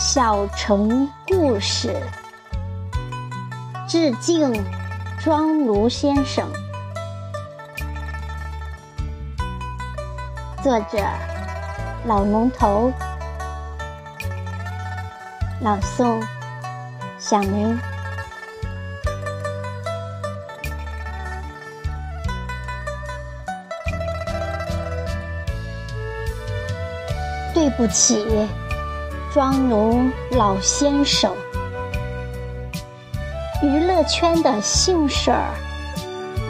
小城故事，致敬庄卢先生。作者：老龙头，朗诵：小明。对不起。庄奴老先生，娱乐圈的姓氏儿，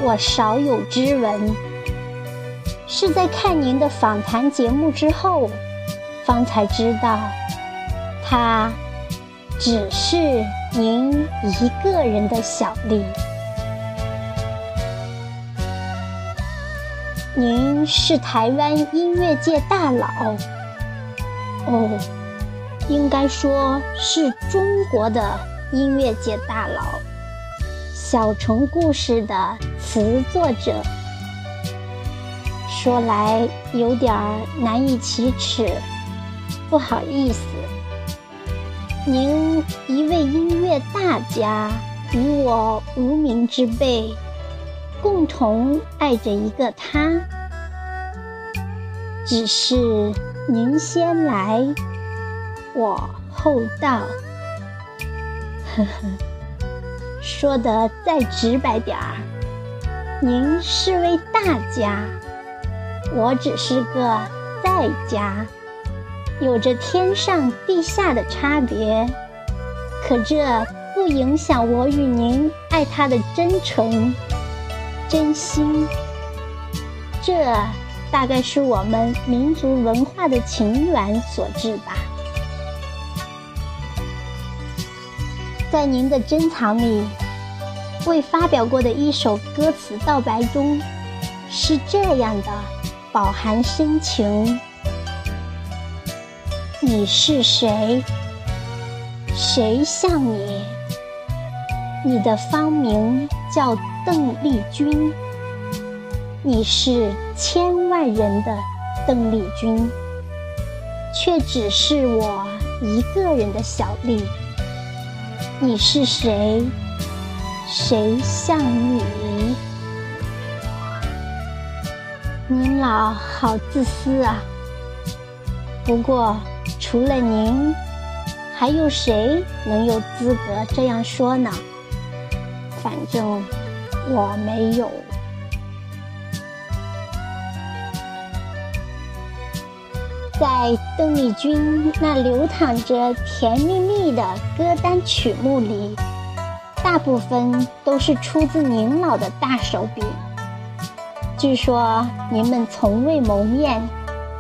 我少有知闻。是在看您的访谈节目之后，方才知道，他只是您一个人的小丽。您是台湾音乐界大佬，哦。应该说是中国的音乐界大佬，《小城故事》的词作者。说来有点难以启齿，不好意思。您一位音乐大家，与我无名之辈，共同爱着一个他。只是您先来。我厚道，呵呵，说的再直白点儿，您是位大家，我只是个在家，有着天上地下的差别，可这不影响我与您爱他的真诚、真心。这大概是我们民族文化的情缘所致吧。在您的珍藏里，未发表过的一首歌词道白中，是这样的，饱含深情。你是谁？谁像你？你的芳名叫邓丽君。你是千万人的邓丽君，却只是我一个人的小丽。你是谁？谁像你？您老好自私啊！不过除了您，还有谁能有资格这样说呢？反正我没有。在邓丽君那流淌着甜蜜蜜的歌单曲目里，大部分都是出自您老的大手笔。据说您们从未谋面，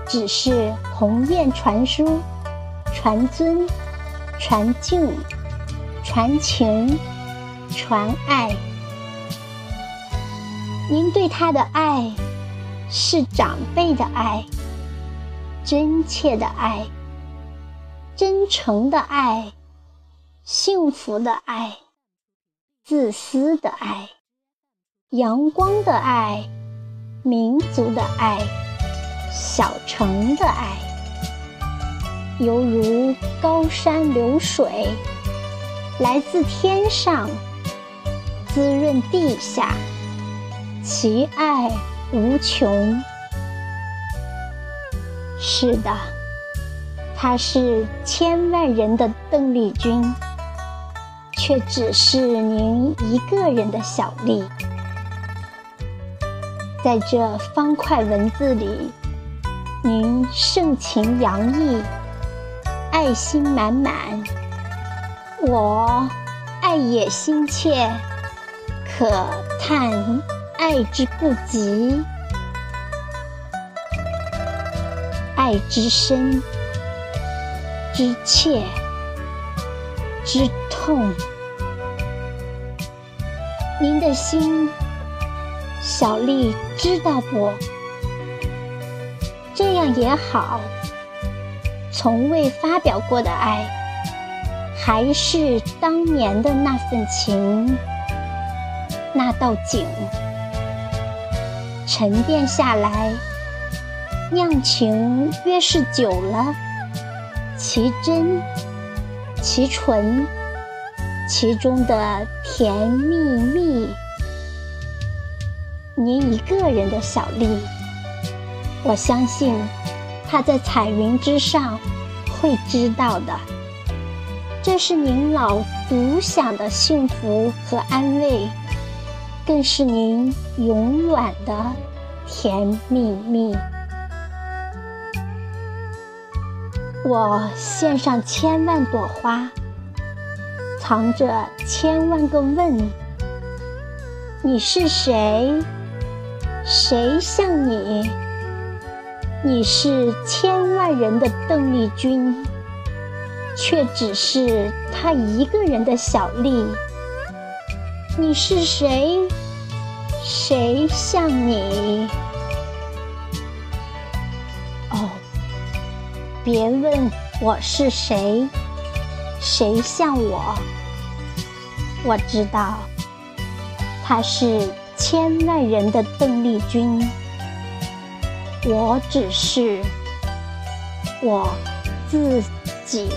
只是鸿雁传书、传尊、传敬、传情、传爱。您对他的爱，是长辈的爱。真切的爱，真诚的爱，幸福的爱，自私的爱，阳光的爱，民族的爱，小城的爱，犹如高山流水，来自天上，滋润地下，其爱无穷。是的，他是千万人的邓丽君，却只是您一个人的小丽。在这方块文字里，您盛情洋溢，爱心满满，我爱也心切，可叹爱之不及。爱之深，之切，之痛。您的心，小丽知道不？这样也好。从未发表过的爱，还是当年的那份情，那道景，沉淀下来。酿情越是久了，其真其纯，其中的甜蜜蜜。您一个人的小丽，我相信她在彩云之上会知道的。这是您老独享的幸福和安慰，更是您永远的甜蜜蜜。我献上千万朵花，藏着千万个问：你是谁？谁像你？你是千万人的邓丽君，却只是他一个人的小丽。你是谁？谁像你？别问我是谁，谁像我？我知道，他是千万人的邓丽君。我只是我自己。